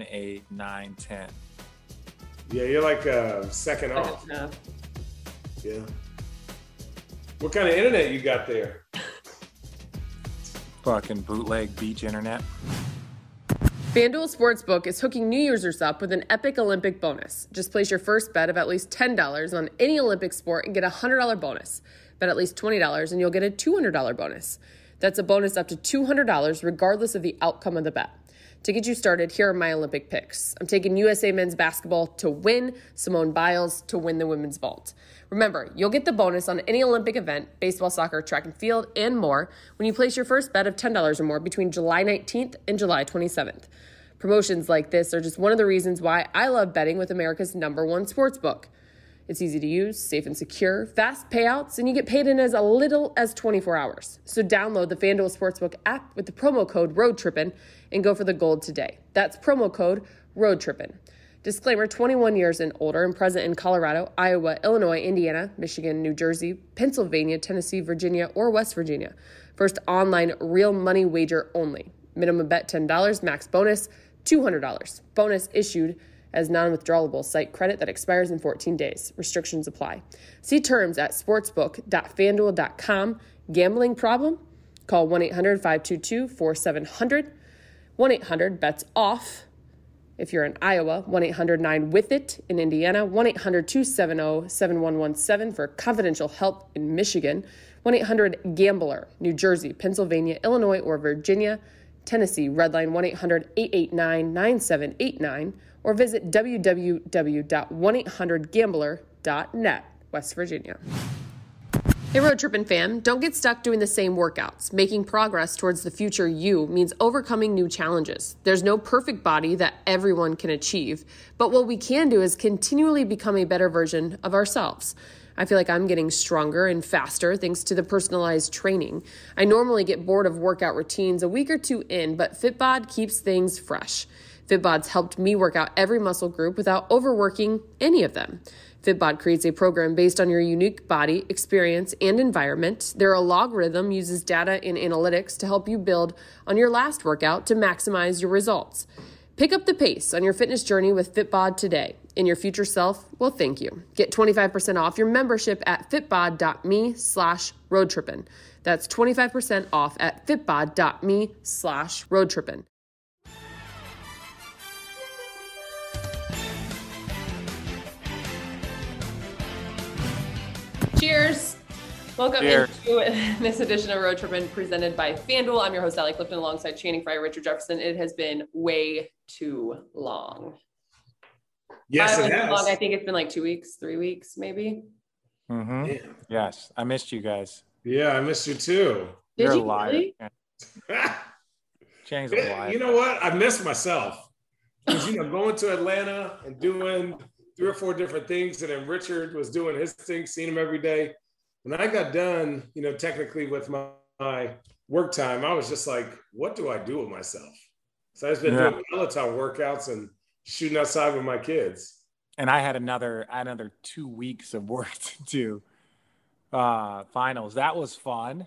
seven, eight, nine, ten. Yeah, you're like uh, second off. Yeah. What kind of internet you got there? Fucking bootleg beach internet. FanDuel Sportsbook is hooking New Year's up with an epic Olympic bonus. Just place your first bet of at least $10 on any Olympic sport and get a $100 bonus. Bet at least $20 and you'll get a $200 bonus. That's a bonus up to $200 regardless of the outcome of the bet. To get you started, here are my Olympic picks. I'm taking USA men's basketball to win, Simone Biles to win the women's vault. Remember, you'll get the bonus on any Olympic event, baseball, soccer, track and field, and more when you place your first bet of $10 or more between July 19th and July 27th. Promotions like this are just one of the reasons why I love betting with America's number one sports book. It's easy to use, safe and secure, fast payouts, and you get paid in as a little as 24 hours. So download the FanDuel Sportsbook app with the promo code ROADTRIPPIN and go for the gold today. That's promo code ROADTRIPPIN. Disclaimer 21 years and older and present in Colorado, Iowa, Illinois, Indiana, Michigan, New Jersey, Pennsylvania, Tennessee, Virginia, or West Virginia. First online real money wager only. Minimum bet $10, max bonus $200. Bonus issued as non withdrawable site credit that expires in 14 days. Restrictions apply. See terms at sportsbook.fanduel.com. Gambling problem? Call 1 800 522 4700. 1 800 bets off. If you're in Iowa, 1 800 9 with it. In Indiana, 1 800 270 7117 for confidential help in Michigan. 1 800 Gambler, New Jersey, Pennsylvania, Illinois, or Virginia. Tennessee, Redline 1 800 889 9789 or visit www.1800gambler.net, West Virginia. Hey, Road Trippin' fam, don't get stuck doing the same workouts. Making progress towards the future you means overcoming new challenges. There's no perfect body that everyone can achieve, but what we can do is continually become a better version of ourselves. I feel like I'm getting stronger and faster thanks to the personalized training. I normally get bored of workout routines a week or two in, but Fitbod keeps things fresh. Fitbod's helped me work out every muscle group without overworking any of them. Fitbod creates a program based on your unique body, experience, and environment. Their algorithm uses data and analytics to help you build on your last workout to maximize your results. Pick up the pace on your fitness journey with Fitbod today. And your future self will thank you. Get 25% off your membership at fitbod.me slash roadtrippin. That's 25% off at fitbod.me slash roadtrippin. Cheers. Welcome Cheers. into this edition of Road Trippin' presented by FanDuel. I'm your host, Allie Clifton, alongside Channing Frye, Richard Jefferson. It has been way too long. Yes, I, it has. long. I think it's been like two weeks, three weeks, maybe. Mm-hmm. Yeah. Yes, I missed you guys. Yeah, I missed you too. Did You're you a liar. really? Chang's a liar. you know what? I missed myself. Because you know, going to Atlanta and doing three or four different things, and then Richard was doing his thing, seeing him every day. When I got done, you know, technically with my, my work time, I was just like, what do I do with myself? So I've been Yeah. doing Peloton workouts and shooting outside with my kids. and I had another I had another two weeks of work to do. Uh, finals. That was fun.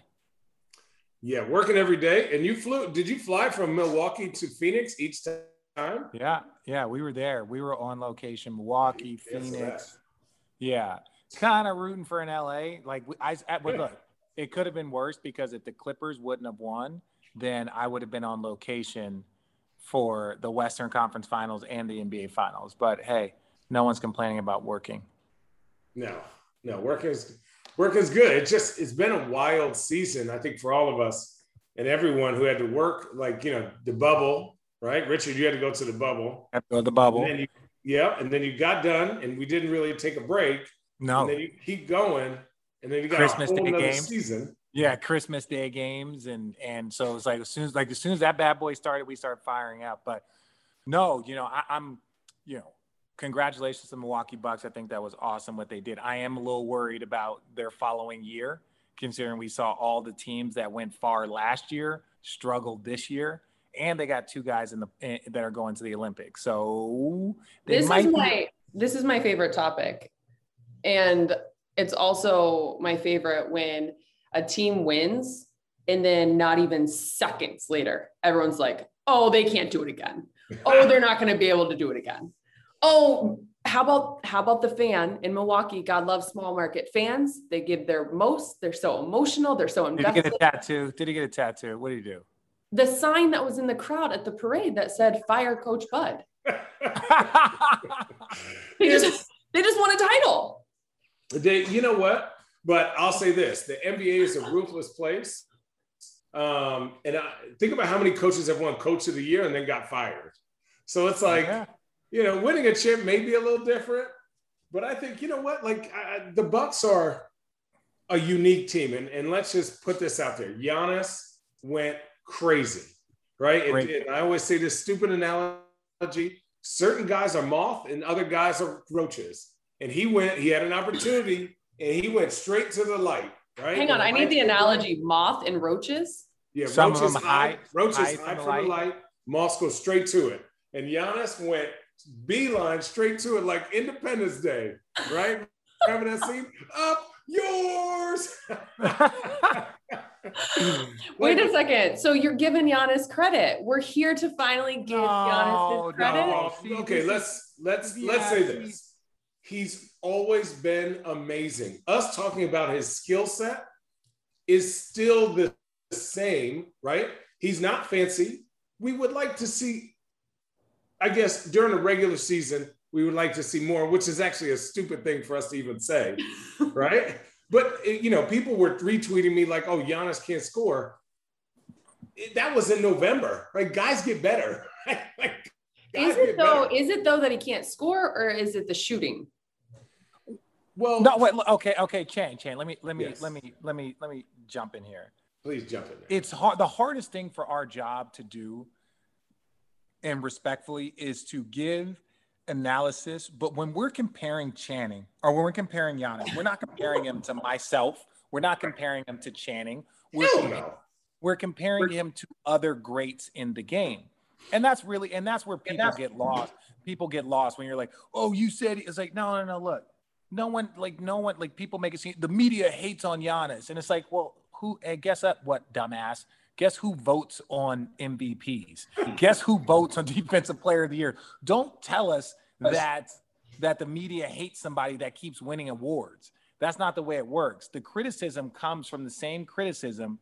Yeah, working every day. And you flew, did you fly from Milwaukee to Phoenix each time? Yeah, yeah, we were there. We were on location, Milwaukee, Phoenix. Yeah, kind of rooting for an LA. Like I, I but look, it could have been worse because if the Clippers wouldn't have won, then I would have been on location for the Western Conference Finals and the NBA Finals. But hey, no one's complaining about working. No, no, work is work is good. It just it's been a wild season, I think, for all of us and everyone who had to work, like you know, the bubble, right? Richard, you had to go to the bubble. Have to go to the bubble. And then you, yeah, and then you got done, and we didn't really take a break. No, And then you keep going, and then you got Christmas a whole Day games. season. yeah, Christmas Day games, and and so it's like as soon as like as soon as that bad boy started, we started firing up. But no, you know, I, I'm, you know, congratulations to Milwaukee Bucks. I think that was awesome what they did. I am a little worried about their following year, considering we saw all the teams that went far last year struggled this year, and they got two guys in the eh, that are going to the Olympics. So they This might is be- my this is my favorite topic. And it's also my favorite when a team wins and then not even seconds later, everyone's like, oh, they can't do it again. Oh, they're not going to be able to do it again. Oh, how about how about the fan in Milwaukee? God loves small market fans. They give their most. They're so emotional. They're so invested. Did he get a tattoo? Did he get a tattoo? What did he do? The sign that was in the crowd at the parade that said "Fire Coach Bud." they just they just won a title. They, you know what? But I'll say this: the NBA is a ruthless place. Um, and I, think about how many coaches have won Coach of the Year and then got fired. So it's like, yeah. you know, winning a chip may be a little different, but I think you know what? Like I, the Bucks are a unique team, and, and let's just put this out there: Giannis went crazy, right? And, and I always say this stupid analogy: certain guys are moth, and other guys are roaches. And he went; he had an opportunity, and he went straight to the light right? Hang on, I need the analogy moth and roaches. Yeah, Some roaches hide, hide, roaches hide, hide from, the, light. the light. Moths go straight to it. And Giannis went beeline straight to it like Independence Day, right? Remember that scene? Up yours. Wait a second. So you're giving Giannis credit. We're here to finally give no, Giannis his credit. Oh, no. Okay, let's let's let's say this he's always been amazing. Us talking about his skill set is still the same, right? He's not fancy. We would like to see, I guess, during the regular season, we would like to see more, which is actually a stupid thing for us to even say, right? But, you know, people were retweeting me like, oh, Giannis can't score. That was in November, right? Guys get better. like, is it though? Better. Is it though that he can't score, or is it the shooting? Well, no, wait. Okay, okay, Chan, Chan. Let me, let me, yes. let me, let me, let me jump in here. Please jump in. There. It's hard. The hardest thing for our job to do, and respectfully, is to give analysis. But when we're comparing Channing, or when we're comparing Giannis, we're not comparing him to myself. We're not comparing him to Channing. We're, comparing, we're comparing him to other greats in the game. And that's really, and that's where people get lost. People get lost when you're like, oh, you said it's like, no, no, no, look no one like no one like people make it seem the media hates on Giannis, and it's like, well, who? And guess what dumbass? Guess who votes on MVPs? guess who votes on Defensive Player of the Year? Don't tell us that that the media hates somebody that keeps winning awards. That's not the way it works. The criticism comes from the same criticism.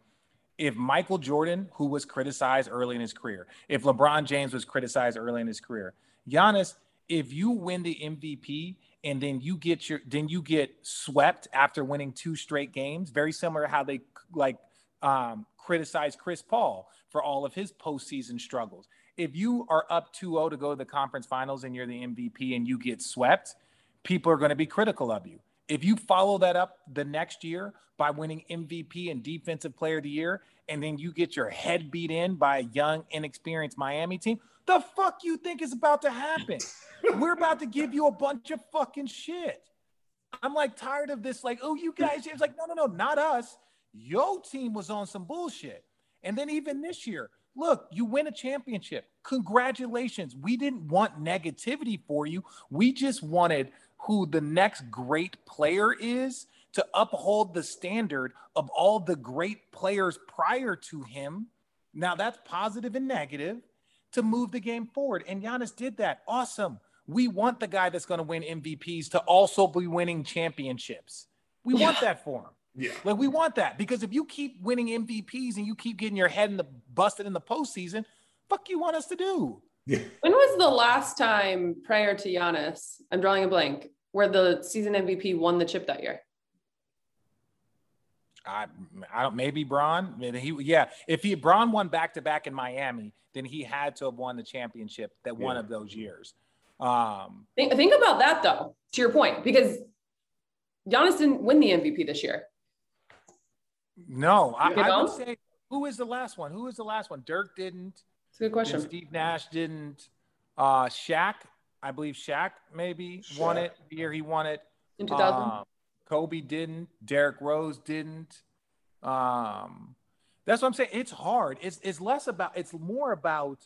If Michael Jordan, who was criticized early in his career, if LeBron James was criticized early in his career, Giannis, if you win the MVP, and then you get your then you get swept after winning two straight games. Very similar to how they like um, criticize Chris Paul for all of his postseason struggles. If you are up 2-0 to go to the conference finals and you're the MVP and you get swept, people are going to be critical of you. If you follow that up the next year by winning MVP and Defensive Player of the Year, and then you get your head beat in by a young, inexperienced Miami team, the fuck you think is about to happen? We're about to give you a bunch of fucking shit. I'm like tired of this, like, oh, you guys, it's like, no, no, no, not us. Your team was on some bullshit. And then even this year, look, you win a championship. Congratulations. We didn't want negativity for you. We just wanted who the next great player is to uphold the standard of all the great players prior to him. Now that's positive and negative to move the game forward. And Giannis did that. Awesome. We want the guy that's going to win MVPs to also be winning championships. We want that for him. Yeah. Like we want that because if you keep winning MVPs and you keep getting your head in the busted in the postseason, fuck you want us to do? Yeah. When was the last time prior to Giannis? I'm drawing a blank where the season MVP won the chip that year. I, I don't maybe Bron. He yeah. If he Bron won back to back in Miami, then he had to have won the championship that yeah. one of those years. Um, think, think about that though, to your point, because Giannis didn't win the MVP this year. No, I, I, would say who is the last one? Who is the last one? Dirk didn't. A good question. Steve Nash didn't. Uh, Shaq, I believe Shaq maybe Shaq. won it the year he won it. In 2000. Uh, Kobe didn't. Derrick Rose didn't. Um, that's what I'm saying. It's hard. It's it's less about. It's more about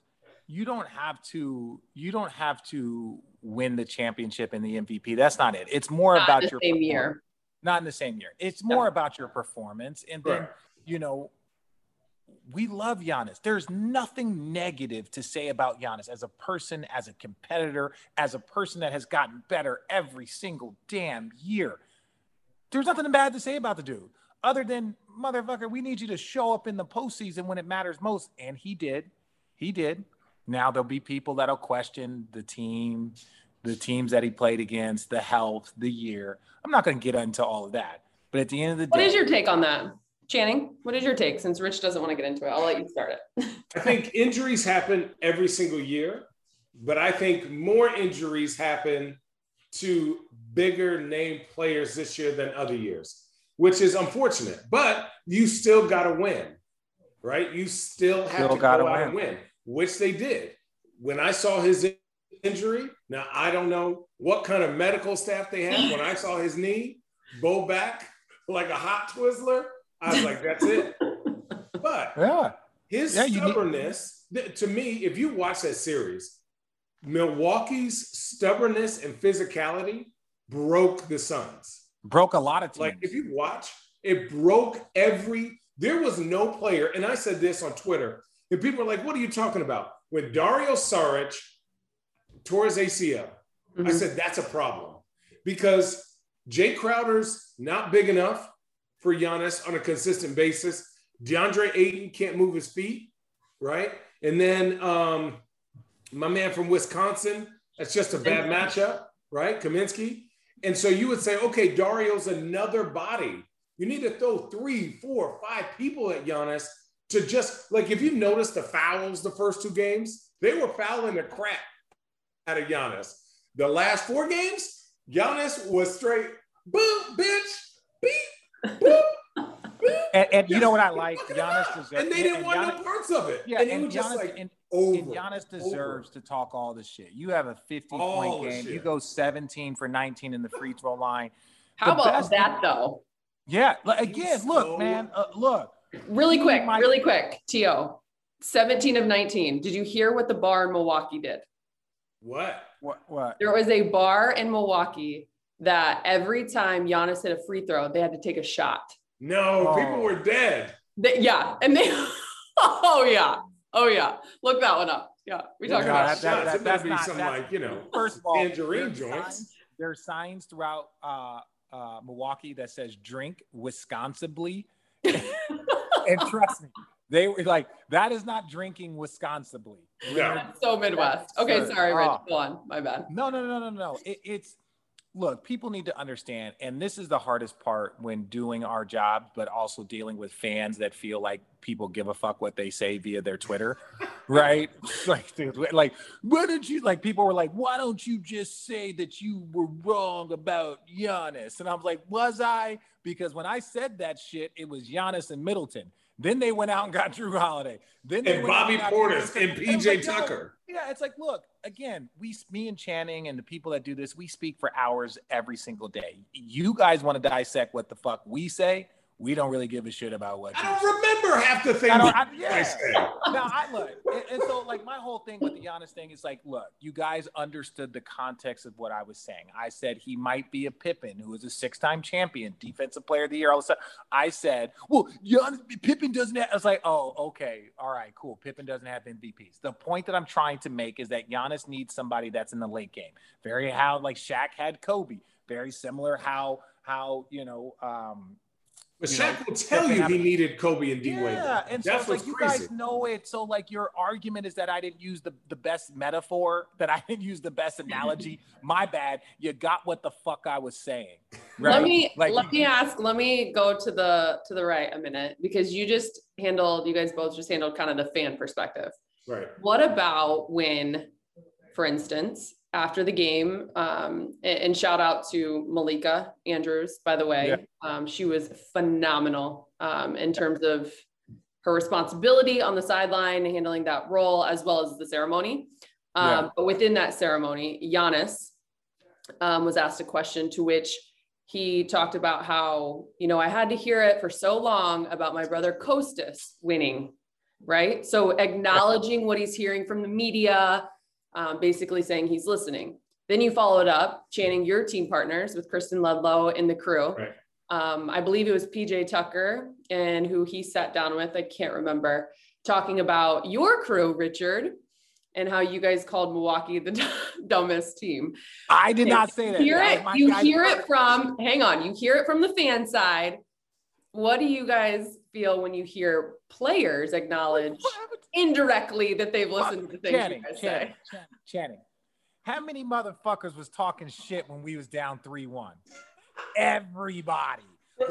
you don't have to you don't have to win the championship and the MVP. That's not it. It's more not about your same year. Not in the same year. It's more about your performance, and then you know we love Giannis. There's nothing negative to say about Giannis as a person, as a competitor, as a person that has gotten better every single damn year. There's nothing bad to say about the dude other than motherfucker, we need you to show up in the postseason when it matters most. And he did. He did. Now there'll be people that'll question the team, the teams that he played against, the health, the year. I'm not going to get into all of that. But at the end of the day, what is your take on that? Channing, what is your take? Since Rich doesn't want to get into it, I'll let you start it. I think injuries happen every single year, but I think more injuries happen to bigger name players this year than other years, which is unfortunate. But you still got to win, right? You still have still to go out win. and win, which they did. When I saw his injury, now I don't know what kind of medical staff they have. When I saw his knee bow back like a hot Twizzler, I was like, that's it. But yeah. his yeah, stubbornness, need- to me, if you watch that series, Milwaukee's stubbornness and physicality broke the Suns. Broke a lot of teams. Like if you watch, it broke every. There was no player, and I said this on Twitter, and people are like, "What are you talking about?" When Dario Saric tore his ACL, mm-hmm. I said that's a problem because Jae Crowder's not big enough for Giannis on a consistent basis. DeAndre Ayton can't move his feet, right? And then um, my man from Wisconsin, that's just a bad matchup, right? Kaminsky. And so you would say, okay, Dario's another body. You need to throw three, four, five people at Giannis to just like if you notice the fouls the first two games, they were fouling the crap out of Giannis. The last four games, Giannis was straight boom, bitch, beep, and, and you know what I like? Giannis deserves, and they didn't want Giannis, no parts of it. Yeah, and, and Giannis, like and, over, and Giannis deserves over. to talk all the shit. You have a 50 all point game. You go 17 for 19 in the free throw line. How the about that though? Yeah, again, look, so... man, uh, look. Really quick, really quick, To. 17 of 19. Did you hear what the bar in Milwaukee did? What? What? What? There was a bar in Milwaukee that every time Giannis hit a free throw, they had to take a shot. No, oh. people were dead. They, yeah, and they. oh yeah, oh yeah. Look that one up. Yeah, we talked about that. that, that that's be some like you know, first of all, tangerine joints. Signs, there are signs throughout uh, uh, Milwaukee that says "drink Wisconsinably," and trust me, they were like, "That is not drinking Wisconsinably." Yeah, so Midwest. Okay, sorry, Rich. Uh, Go on. My bad. No, no, no, no, no. It, it's look, people need to understand, and this is the hardest part when doing our job, but also dealing with fans that feel like people give a fuck what they say via their Twitter, right? like, like, why don't you like? People were like, why don't you just say that you were wrong about Giannis? And I was like, was I? Because when I said that shit, it was Giannis and Middleton. Then they went out and got Jrue Holiday. Then they and Bobby Portis and PJ like, Tucker. Yeah, it's like, look, again, we, me and Channing and the people that do this, we speak for hours every single day. You guys want to dissect what the fuck we say we don't really give a shit about what. I don't remember half the things. I don't, I, yeah. I say. now I look, and, and, so like my whole thing with the Giannis thing is like, look, you guys understood the context of what I was saying. I said he might be a Pippin who is a six-time champion, defensive player of the year. All of a sudden, I said, well, Giannis, Pippin doesn't. Have, I was like, oh, okay, all right, cool. Pippin doesn't have MVPs. The point that I'm trying to make is that Giannis needs somebody that's in the late game. Very how like Shaq had Kobe. Very similar how how you know um, but Shaq know, will tell you he needed Kobe and D Wade. Yeah, and so it's like you crazy. guys know it. So like your argument is that I didn't use the, the best metaphor, that I didn't use the best analogy. My bad. You got what the fuck I was saying. Right? Let me like, let me ask. Let me go to the to the right a minute because you just handled. You guys both just handled kind of the fan perspective. Right. What about when, for instance, after the game. Um, and, and, shout out to Malika Andrews, by the way. Yeah. Um, she was phenomenal um, in terms of her responsibility on the sideline, handling that role, as well as the ceremony. Um, yeah. But within that ceremony, Giannis um, was asked a question to which he talked about how, you know, I had to hear it for so long about my brother Kostas winning, right? So acknowledging what he's hearing from the media, um, basically saying he's listening. Then you followed up, Channing your team partners with Kristen Ledlow and the crew. Right. um, I believe it was PJ Tucker and who he sat down with, I can't remember, talking about your crew, Richard, and how you guys called Milwaukee the dumbest team. I did not say that. Hear it, you hear it from, hang on, you hear it from the fan side. What do you guys feel when you hear players acknowledge indirectly that they've listened to things Channing, you guys Channing, say? Channing, Channing, how many motherfuckers was talking shit when we was down 3-1? Everybody.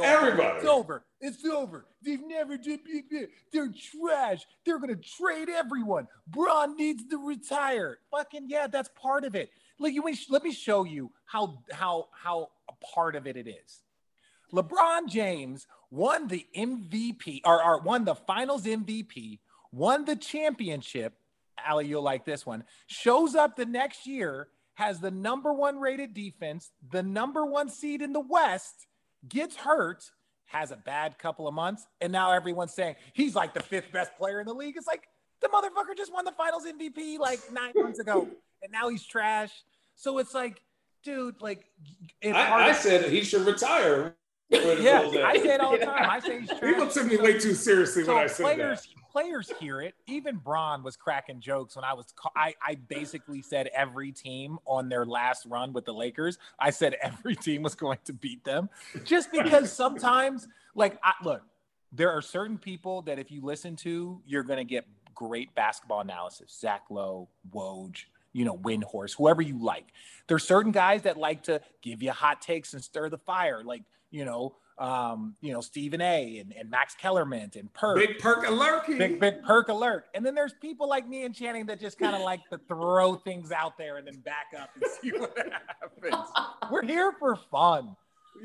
Everybody. It's over. It's over. They've never did. They're trash. They're gonna trade everyone. Bron needs to retire. Fucking yeah, that's part of it. Like you, let me show you how how how a part of it it is. LeBron James won the MVP or, or won the Finals MVP, won the championship. Allie, you'll like this one. Shows up the next year, has the number one rated defense, the number one seed in the West gets hurt, has a bad couple of months, and now everyone's saying he's like the fifth best player in the league. It's like the motherfucker just won the finals MVP like nine months ago, and now he's trash. So it's like, dude, like, I, I said he should retire. yeah, I say it all the time. I say he's trash. People took me way too seriously so when I said players, that players hear it. Even Bron was cracking jokes when I was. I I basically said every team on their last run with the Lakers. I said every team was going to beat them, just because sometimes, like, I, look, there are certain people that if you listen to, you're going to get great basketball analysis. Zach Lowe, Woj, you know, Windhorst, whoever you like. There's certain guys that like to give you hot takes and stir the fire, like you know um, you know, Stephen A and, and Max Kellerman and Perk. Big Perk alert. Big, big Perk alert. And then there's people like me and Channing that just kind of like to throw things out there and then back up and see what happens. we're here for fun.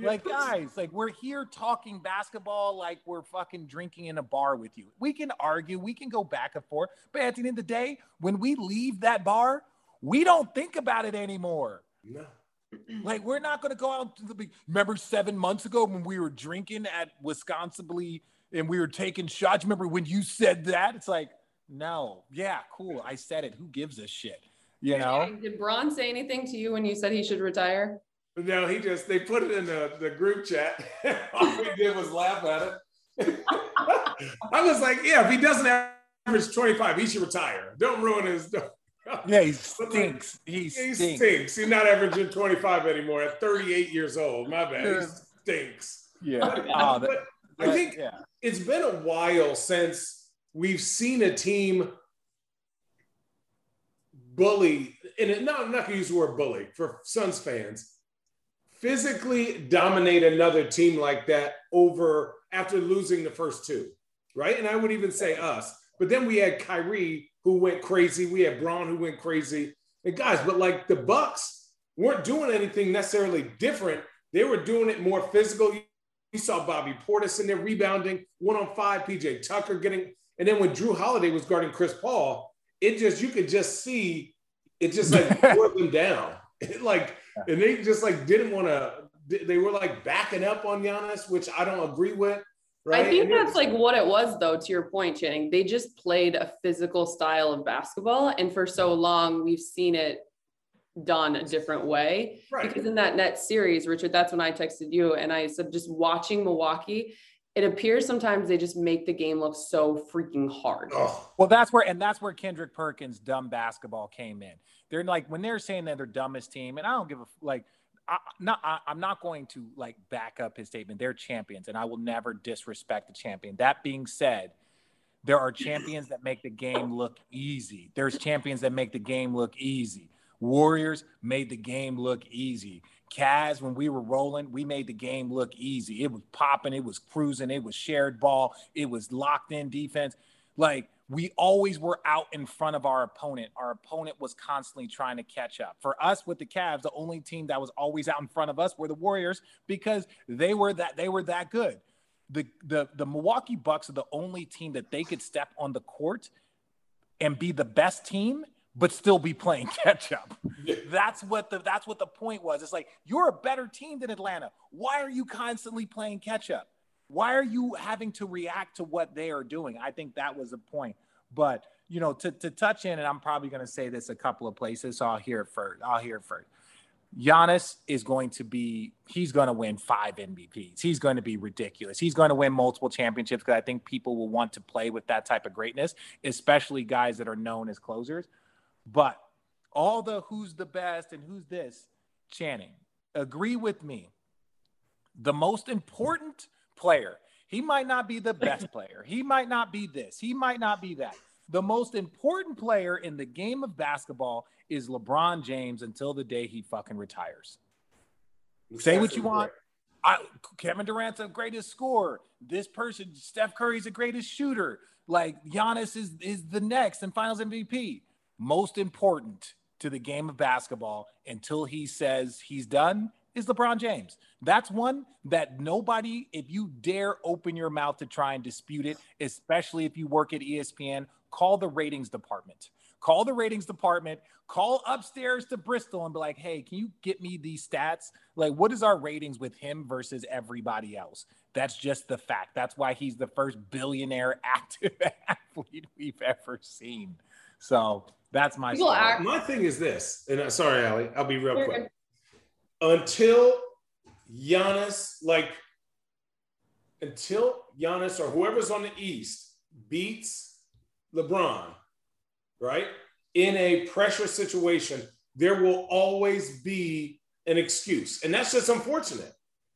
Like, guys, like we're here talking basketball like we're fucking drinking in a bar with you. We can argue, we can go back and forth. But at the end of the day, when we leave that bar, we don't think about it anymore. No. Like we're not going to go out to the big. Remember seven months ago when we were drinking at Wisconsin and we were taking shots. Remember when you said that? It's like, no, yeah, cool. I said it. Who gives a shit? You know? Did Bron say anything to you when you said he should retire? No, he just they put it in the, the group chat. All we did was laugh at it. I was like, yeah, if he doesn't average 25, he should retire. Don't ruin his yeah, he stinks. He, he stinks. stinks. He's not averaging 25 anymore at 38 years old. My bad. He stinks. Yeah. But, oh, but I think yeah. it's been a while since we've seen a team bully, and it, not, I'm not going to use the word bully for Suns fans, physically dominate another team like that over after losing the first two, right? And I would even say us. But then we had Kyrie who went crazy. We had Bron who went crazy. And guys, but like the Bucks weren't doing anything necessarily different. They were doing it more physical. You saw Bobby Portis in there rebounding, one on five, PJ Tucker getting, and then when Jrue Holiday was guarding Chris Paul, it just you could just see it just like tore them down. It like and they just like didn't want to. They were like backing up on Giannis, which I don't agree with. Right? I think that's like what it was, though, to your point, Channing. They just played a physical style of basketball. And for so long, we've seen it done a different way. Right. Because in that net series, Richard, that's when I texted you and I said, just watching Milwaukee, it appears sometimes they just make the game look so freaking hard. Oh. Well, that's where, and that's where Kendrick Perkins' dumb basketball came in. They're like, when they're saying that they're dumbest team, and I don't give a, like, I, not, I, am not going to like back up his statement. They're champions, and I will never disrespect the champion. That being said, there are champions that make the game look easy. There's champions that make the game look easy. Warriors made the game look easy. Cavs, when we were rolling, we made the game look easy. It was popping, it was cruising, it was shared ball, it was locked in defense. Like we always were out in front of our opponent. Our opponent was constantly trying to catch up. For us with the Cavs, the only team that was always out in front of us were the Warriors because they were that they were that good. The the the Milwaukee Bucks are the only team that they could step on the court and be the best team but still be playing catch up. That's what the that's what the point was. It's like you're a better team than Atlanta. Why are you constantly playing catch up? Why are you having to react to what they are doing? I think that was the point. But you know, to, to touch in, and I'm probably going to say this a couple of places, so I'll hear it first. I'll hear it first. Giannis is going to be, he's going to win five MVPs. He's going to be ridiculous. He's going to win multiple championships because I think people will want to play with that type of greatness, especially guys that are known as closers. But all the who's the best and who's this, Channing, agree with me. The most important player, he might not be the best player. He might not be this. He might not be that. The most important player in the game of basketball is LeBron James until the day he fucking retires. Say what you want. I, Kevin Durant's the greatest scorer. This person, Steph Curry's the greatest shooter. Like Giannis is is the next and Finals MVP. Most important to the game of basketball until he says he's done is LeBron James. That's one that nobody, if you dare open your mouth to try and dispute it, especially if you work at ESPN, call the ratings department. Call the ratings department, call upstairs to Bristol and be like, hey, can you get me these stats? Like, what is our ratings with him versus everybody else? That's just the fact. That's why he's the first billionaire active athlete we've ever seen. So that's my story. My thing is this, and uh, sorry, Allie, I'll be real quick. Until Giannis, like, until Giannis or whoever's on the East beats LeBron, right? In a pressure situation, there will always be an excuse. And that's just unfortunate,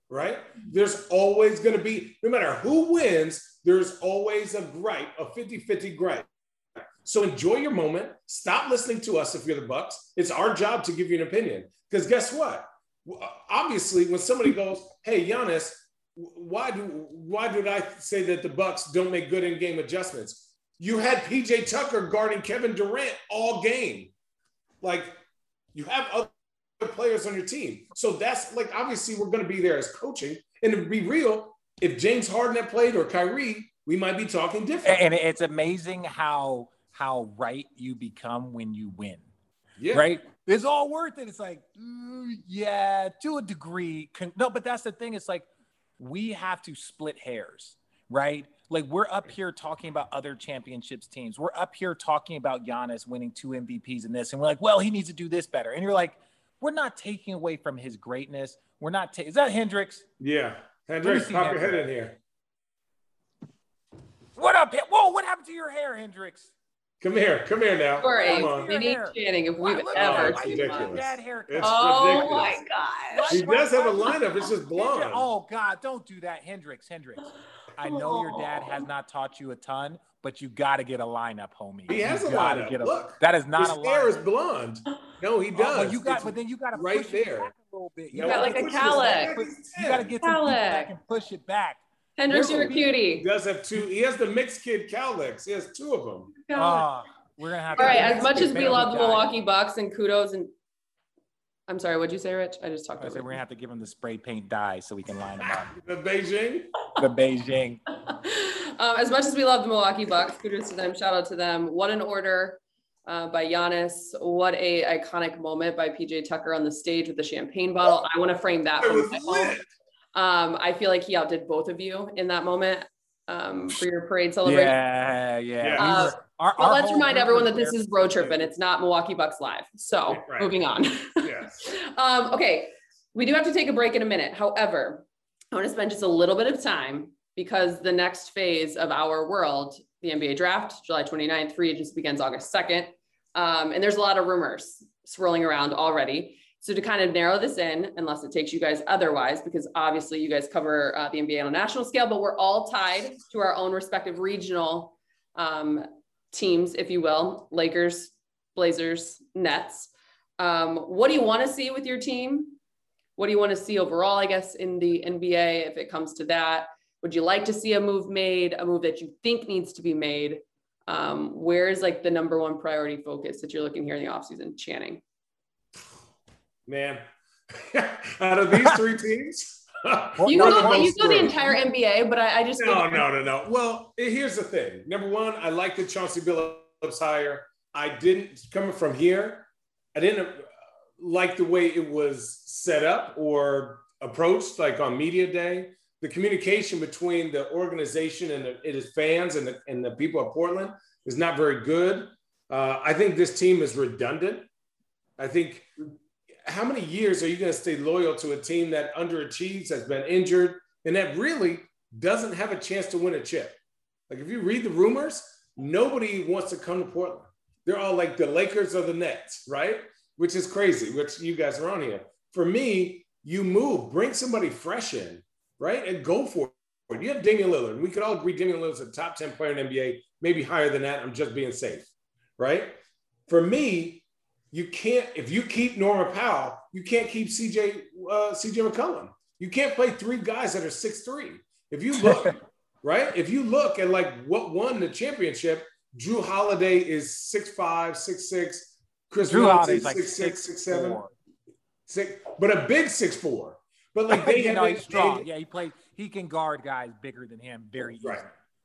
right? There's always going to be, no matter who wins, there's always a gripe, a 50 50 gripe. So enjoy your moment. Stop listening to us if you're the Bucks. It's our job to give you an opinion. Because guess what? Uh, obviously, when somebody goes, "Hey, Giannis, why do why did I say that the Bucks don't make good in game adjustments?" You had PJ Tucker guarding Kevin Durant all game. Like you have other players on your team. So that's like obviously we're going to be there as coaching. And to be real, if James Harden had played or Kyrie, we might be talking different. And it's amazing how how right you become when you win. Yeah. Right? It's all worth it. It's like, mm, yeah, to a degree. No, but that's the thing. It's like we have to split hairs, right? Like we're up here talking about other championships teams. We're up here talking about Giannis winning two MVPs in this, and we're like, well, he needs to do this better. And you're like, we're not taking away from his greatness. We're not. Ta- Is that Hendrix? Yeah, Hendrix, pop your head in here. What up? Whoa! What happened to your hair, Hendrix? Come here, come here now. We're a unique Channing if we've Why, ever oh, seen ridiculous. It's oh ridiculous. my god! He does have a lineup. It's just blonde. Oh god! Don't do that, Hendrix. Hendrix. I know your dad oh. has not taught you a ton, but you got to get a lineup, homie. He has you a lineup. Get a, Look, that is not his a lineup. hair is blonde. No, he does. Oh, but you got, but then you got to right there a little bit. You, you got like a cowlick. You got to get some back and push it back. Hendrix, you're a cutie. He does have two. He has the mixed kid cowlicks. He has two of them. Oh, we're gonna have. All right. As much as we love the Milwaukee Bucks and kudos and I'm sorry, what'd you say, Rich? I just talked. I said we're gonna have to give him the spray paint dye so we can line them up. the Beijing. The Beijing. um, as much as we love the Milwaukee Bucks, kudos to them. Shout out to them. What an order uh, by Giannis. What a iconic moment by PJ Tucker on the stage with the champagne bottle. I want to frame that. Um, I feel like he outdid both of you in that moment um, for your parade celebration. Yeah, yeah. Uh, our, but let's remind everyone that this is road trip and it's not Milwaukee Bucks live. So right. moving on. yeah. um, okay, we do have to take a break in a minute. However, I want to spend just a little bit of time because the next phase of our world, the NBA draft, July 29th, free agency begins August 2nd. Um, and there's a lot of rumors swirling around already. So to kind of narrow this in, unless it takes you guys otherwise, because obviously you guys cover uh, the NBA on a national scale, but we're all tied to our own respective regional um, teams, if you will, Lakers, Blazers, Nets. Um, what do you want to see with your team? What do you want to see overall, I guess, in the NBA if it comes to that? Would you like to see a move made, a move that you think needs to be made? Um, where is like the number one priority focus that you're looking here in the offseason, Channing? Man, out of these three teams, you go, you go the entire NBA, but I, I just no, no, no, no. Well, here's the thing. Number one, I like the Chauncey Billups hire. I didn't coming from here. I didn't like the way it was set up or approached, like on media day. The communication between the organization and the, its fans and the, and the people of Portland is not very good. Uh, I think this team is redundant. I think how many years are you going to stay loyal to a team that underachieves, has been injured, and that really doesn't have a chance to win a chip? Like if you read the rumors, nobody wants to come to Portland. They're all like the Lakers or the Nets, right? Which is crazy, which you guys are on here. For me, you move, bring somebody fresh in, right? And go for it. You have Damian Lillard. We could all agree Damian Lillard's a top 10 player in NBA, maybe higher than that. I'm just being safe, right? For me, you can't, if you keep Norman Powell, you can't keep CJ, uh, CJ McCollum. You can't play three guys that are six three. If you look, right? If you look at like what won the championship, Jrue Holiday is six five, six six. Chris Jrue Holiday's like six six, six seven, four. six, but a big six four. But like they you have know, he's strong. they- Yeah, he plays. He can guard guys bigger than him very easily.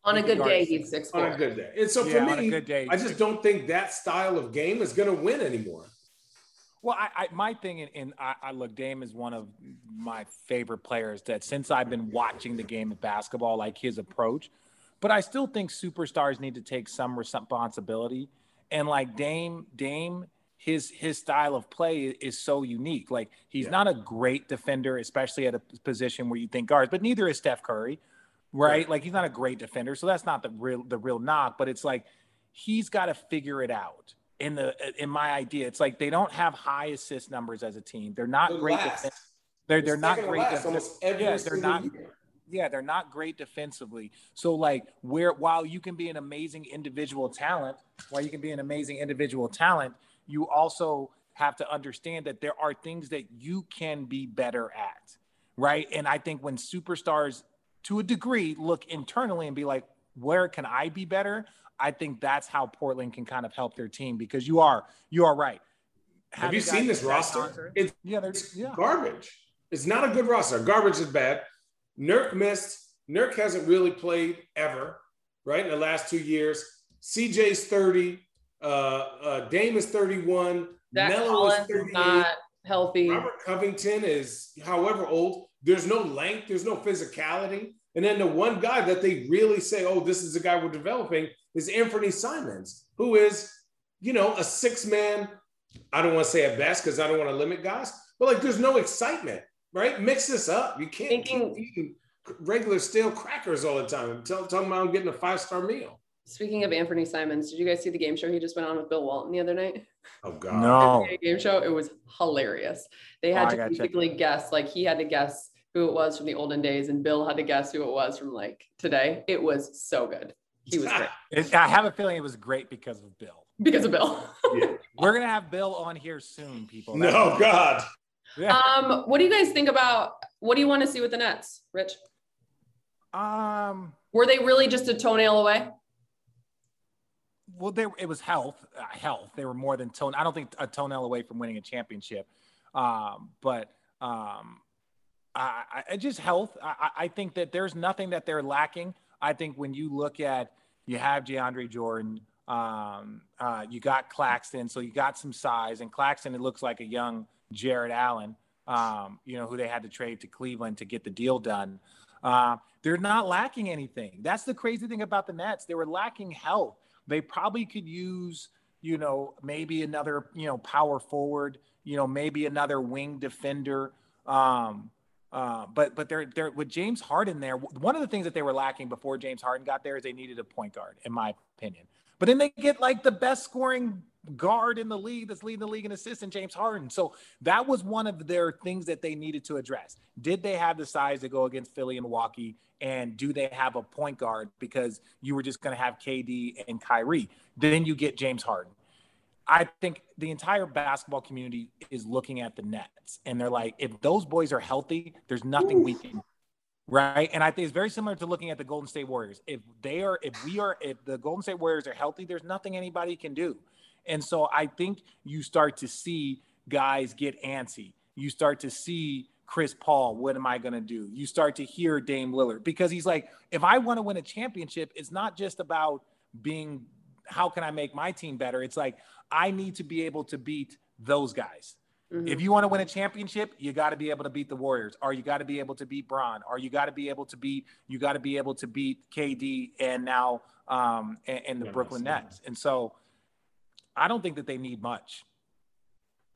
Right. On a good day, he's six on a good day. And so Yeah, for on a me, good day, I just don't think that style of game is going to win anymore. Well, I, I my thing, and, and I, I look, Dame is one of my favorite players. That since I've been watching the game of basketball, like his approach, but I still think superstars need to take some responsibility. And like Dame, Dame, his his style of play is so unique. Like he's Yeah. not a great defender, especially at a position where you think guards, but neither is Steph Curry, right? Right. Like he's not a great defender, so that's not the real the real knock. But it's like he's got to figure it out. In the in my idea, it's like they don't have high assist numbers as a team. They're not They're great. Defen- they're they're not great. def- almost every yeah, they're not year. yeah, they're not great defensively. So like where while you can be an amazing individual talent, while you can be an amazing individual talent, you also have to understand that there are things that you can be better at. Right? And I think when superstars to a degree look internally and be like, where can I be better? I think that's how Portland can kind of help their team because you are you are right. Have you seen this roster? Hunter- It's yeah, they're It's yeah. garbage. It's not a good roster. Garbage is bad. Nurk missed. Nurk hasn't really played ever, right? In the last two years. CJ's 30. Uh, uh, Dame is 31. Zach Melo Collins is 38. not healthy. Robert Covington is however old. There's no length, there's no physicality. And then the one guy that they really say, oh, this is the guy we're developing is Anthony Simons, who is, you know, a six man. I don't want to say at best because I don't want to limit guys, but like there's no excitement, right? Mix this up. You can't Thinking- keep eating regular stale crackers all the time. Tell, talking about I'm getting a five star meal. Speaking of Anthony Simons, did you guys see the game show he just went on with Bill Walton the other night? Oh, God. No. Game show. It was hilarious. They Oh, had I to gotta basically guess, like he had to guess who it was from the olden days, and Bill had to guess who it was from like today. It was so good. He was great I have a feeling it was great because of Bill. because of Bill. We're gonna have Bill on here soon, people. No, God. Yeah. um, what do you guys think about? What do you want to see with the Nets, Rich? Um. Were they really just a toenail away? Well, there it was health. Uh, health. They were more than tone. I don't think a toenail away from winning a championship. Um. But um. I, I just health. I, I I think that there's nothing that they're lacking. I think when you look at you have DeAndre Jordan. Um. Uh. You got Claxton, so you got some size, and Claxton it looks like a young Jarrett Allen. Um. You know who they had to trade to Cleveland to get the deal done. Uh, they're not lacking anything. That's the crazy thing about the Nets. They were lacking health. They probably could use, you know, maybe another, you know, power forward, you know, maybe another wing defender. Um, uh, but but they're they're with James Harden there. One of the things that they were lacking before James Harden got there is they needed a point guard, in my opinion. But then they get like the best scoring guard in the league that's leading the league in assists in James Harden. So that was one of their things that they needed to address. Did they have the size to go against Philly and Milwaukee? And do they have a point guard because you were just going to have KD and Kyrie? Then you get James Harden. I think the entire basketball community is looking at the Nets and they're like, if those boys are healthy, there's nothing we can right? And I think it's very similar to looking at the Golden State Warriors. If they are, if we are, if the Golden State Warriors are healthy, there's nothing anybody can do. And so I think you start to see guys get antsy. You start to see Chris Paul, what am I going to do? You start to hear Dame Lillard because he's like, if I want to win a championship, it's not just about being, how can I make my team better? It's like, I need to be able to beat those guys. Mhm. If you want to win a championship, you got to be able to beat the Warriors, or you got to be able to beat Bron, or you got to be able to beat you got to be able to beat KD and now um and, and the Yeah, Brooklyn that's- Nets. And so I don't think that they need much.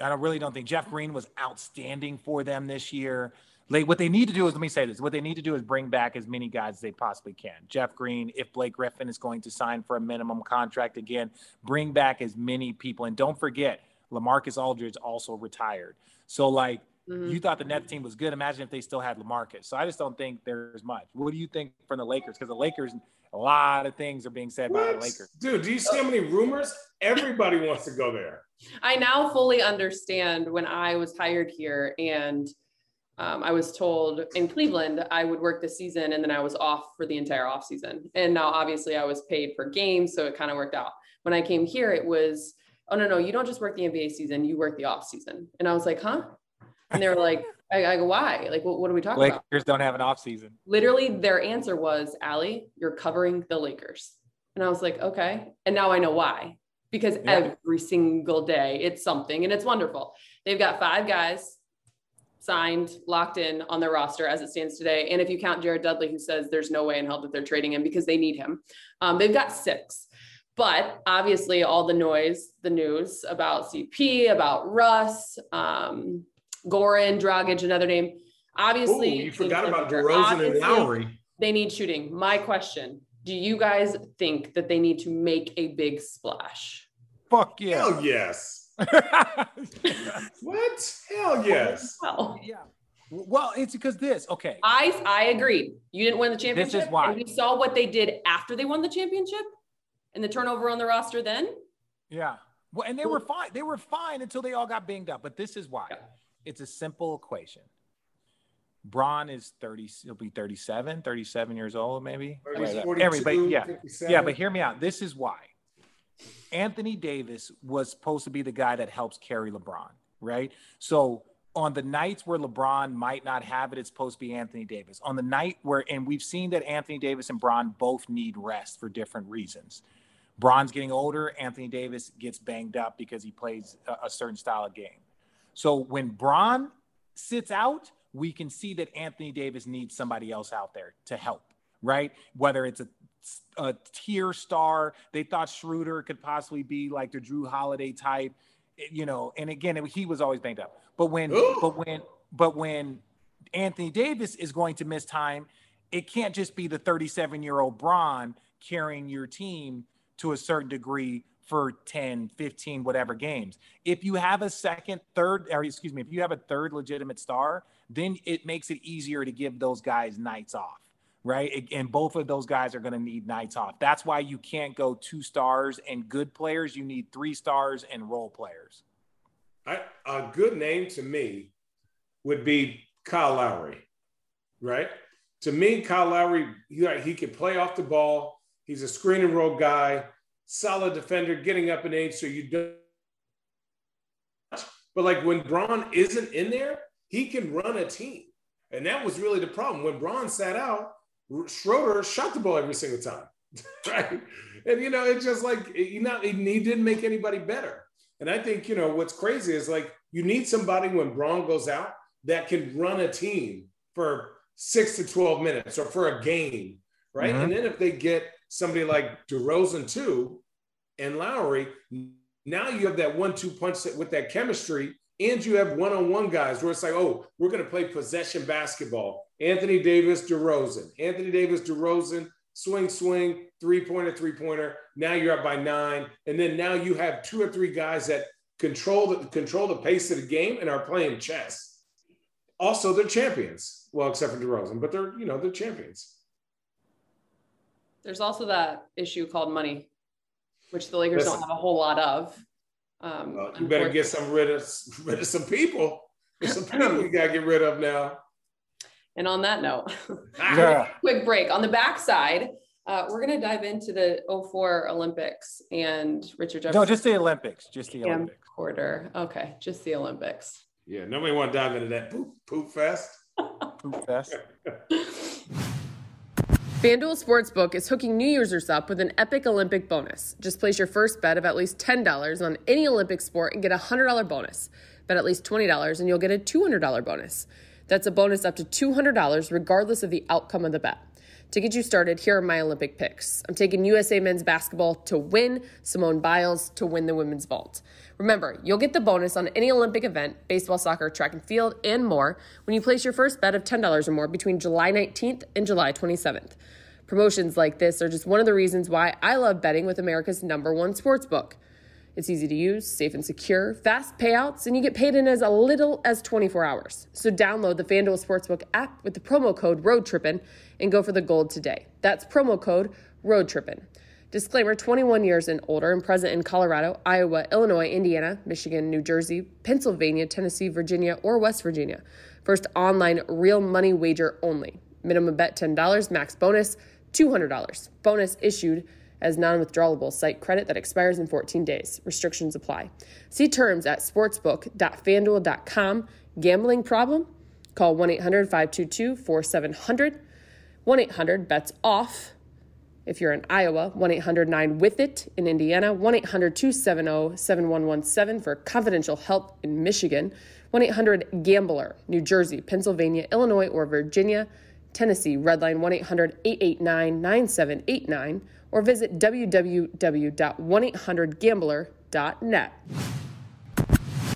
I really don't think Jeff Green was outstanding for them this year. Like what they need to do is let me say this: what they need to do is bring back as many guys as they possibly can. Jeff Green, if Blake Griffin is going to sign for a minimum contract again, bring back as many people. And don't forget, LaMarcus Aldridge also retired. So like mm-hmm. you thought the Nets team was good. Imagine if they still had LaMarcus. So I just don't think there's much. What do you think from the Lakers? Because the Lakers, a lot of things are being said what? by the Lakers. Dude, do you see how many rumors? Everybody wants to go there. I now fully understand when I was hired here and um, I was told in Cleveland I would work the season and then I was off for the entire off season. And now obviously I was paid for games, so it kind of worked out. When I came here, it was, oh no, no, you don't just work the NBA season, you work the off season. And I was like, huh? And they were like, I, I go, why? Like, what, what are we talking Lakers about? Lakers don't have an off season. Literally, their answer was, Allie, you're covering the Lakers. And I was like, okay. And now I know why. Because yeah. every single day it's something and it's wonderful. They've got five guys signed, locked in on their roster as it stands today. And if you count Jared Dudley, who says there's no way in hell that they're trading him because they need him, um, they've got six. But obviously, all the noise, the news about CP, about Russ, um, Goran, Dragic, another name. Obviously, Ooh, you forgot about DeRozan and Lowry. They need shooting. My question: Do you guys think that they need to make a big splash? Fuck yeah! Hell yes. what? Hell yes. Well, yeah. Well, it's because this. Okay. I I agree. You didn't win the championship. This is why. we saw what they did after they won the championship, and the turnover on the roster. Then. Yeah. Well, and they were fine. They were fine until they all got banged up. But this is why. Yeah. It's a simple equation. Bron is 30, he'll be 37, 37 years old, maybe. Everybody, yeah. 57. Yeah, but hear me out. This is why. Anthony Davis was supposed to be the guy that helps carry LeBron, right? So on the nights where LeBron might not have it, it's supposed to be Anthony Davis. On the night where, and we've seen that Anthony Davis and Bron both need rest for different reasons. Bron's getting older. Anthony Davis gets banged up because he plays a, a certain style of game. So when Bron sits out, we can see that Anthony Davis needs somebody else out there to help, right? Whether it's a a tier star. They thought Schroeder could possibly be like the Jrue Holiday type, you know. And again, he was always banged up. But when, Ooh. but when, but when Anthony Davis is going to miss time, it can't just be the 37 year old Bron carrying your team to a certain degree for 10, 15, whatever games. If you have a second, third, or excuse me, if you have a third legitimate star, then it makes it easier to give those guys nights off right? And both of those guys are going to need nights off. That's why you can't go two stars and good players. You need three stars and role players. I, a good name to me would be Kyle Lowry, right? To me, Kyle Lowry, he, he can play off the ball. He's a screen and roll guy, solid defender, getting up in age, so you don't. But like when Bron isn't in there, he can run a team. And that was really the problem. When Bron sat out, Schroeder shot the ball every single time, right? And you know, it's just like you know, he didn't make anybody better. And I think you know what's crazy is like you need somebody when Bron goes out that can run a team for six to twelve minutes or for a game, right? Mm-hmm. And then if they get somebody like DeRozan too, and Lowry, now you have that one-two punch with that chemistry and you have one-on-one guys where it's like, oh, we're going to play possession basketball. Anthony Davis, DeRozan. Anthony Davis, DeRozan, swing, swing, three-pointer, three-pointer. Now you're up by nine, and then now you have two or three guys that control the control the pace of the game and are playing chess. Also, they're champions. Well, except for DeRozan, but they're you know they're champions. There's also that issue called money, which the Lakers Listen, don't have a whole lot of. Um, well, you better get some rid of rid of some people. There's some people you gotta get rid of now. And on that note, yeah. quick break. On the backside, uh, we're gonna dive into the 04 Olympics and Richard Jefferson. No, just the Olympics. Just the Olympics. Quarter. Okay, just the Olympics. Yeah, nobody want to dive into that poop poop fest. poop fest. FanDuel Sportsbook is hooking New Year's up with an epic Olympic bonus. Just place your first bet of at least $10 on any Olympic sport and get a $100 bonus. Bet at least $20 and you'll get a $200 bonus. That's a bonus up to $200 regardless of the outcome of the bet. To get you started, here are my Olympic picks. I'm taking USA men's basketball to win, Simone Biles to win the women's vault. Remember, you'll get the bonus on any Olympic event, baseball, soccer, track and field, and more when you place your first bet of $10 or more between July 19th and July 27th. Promotions like this are just one of the reasons why I love betting with America's number one sports book. It's easy to use, safe and secure, fast payouts, and you get paid in as little as 24 hours. So download the FanDuel Sportsbook app with the promo code ROADTRIPPIN and go for the gold today. That's promo code ROADTRIPPIN. Disclaimer 21 years and older and present in Colorado, Iowa, Illinois, Indiana, Michigan, New Jersey, Pennsylvania, Tennessee, Virginia, or West Virginia. First online real money wager only. Minimum bet $10, max bonus $200. Bonus issued as non withdrawable site credit that expires in 14 days. Restrictions apply. See terms at sportsbook.fanduel.com. Gambling problem? Call 1 800 522 4700. 1 800 bets off. If you're in Iowa, 1 800 9 with it in Indiana, 1 800 270 7117 for confidential help in Michigan, 1 800 Gambler, New Jersey, Pennsylvania, Illinois, or Virginia, Tennessee, Redline 1 800 889 9789 or visit www.1800gambler.net.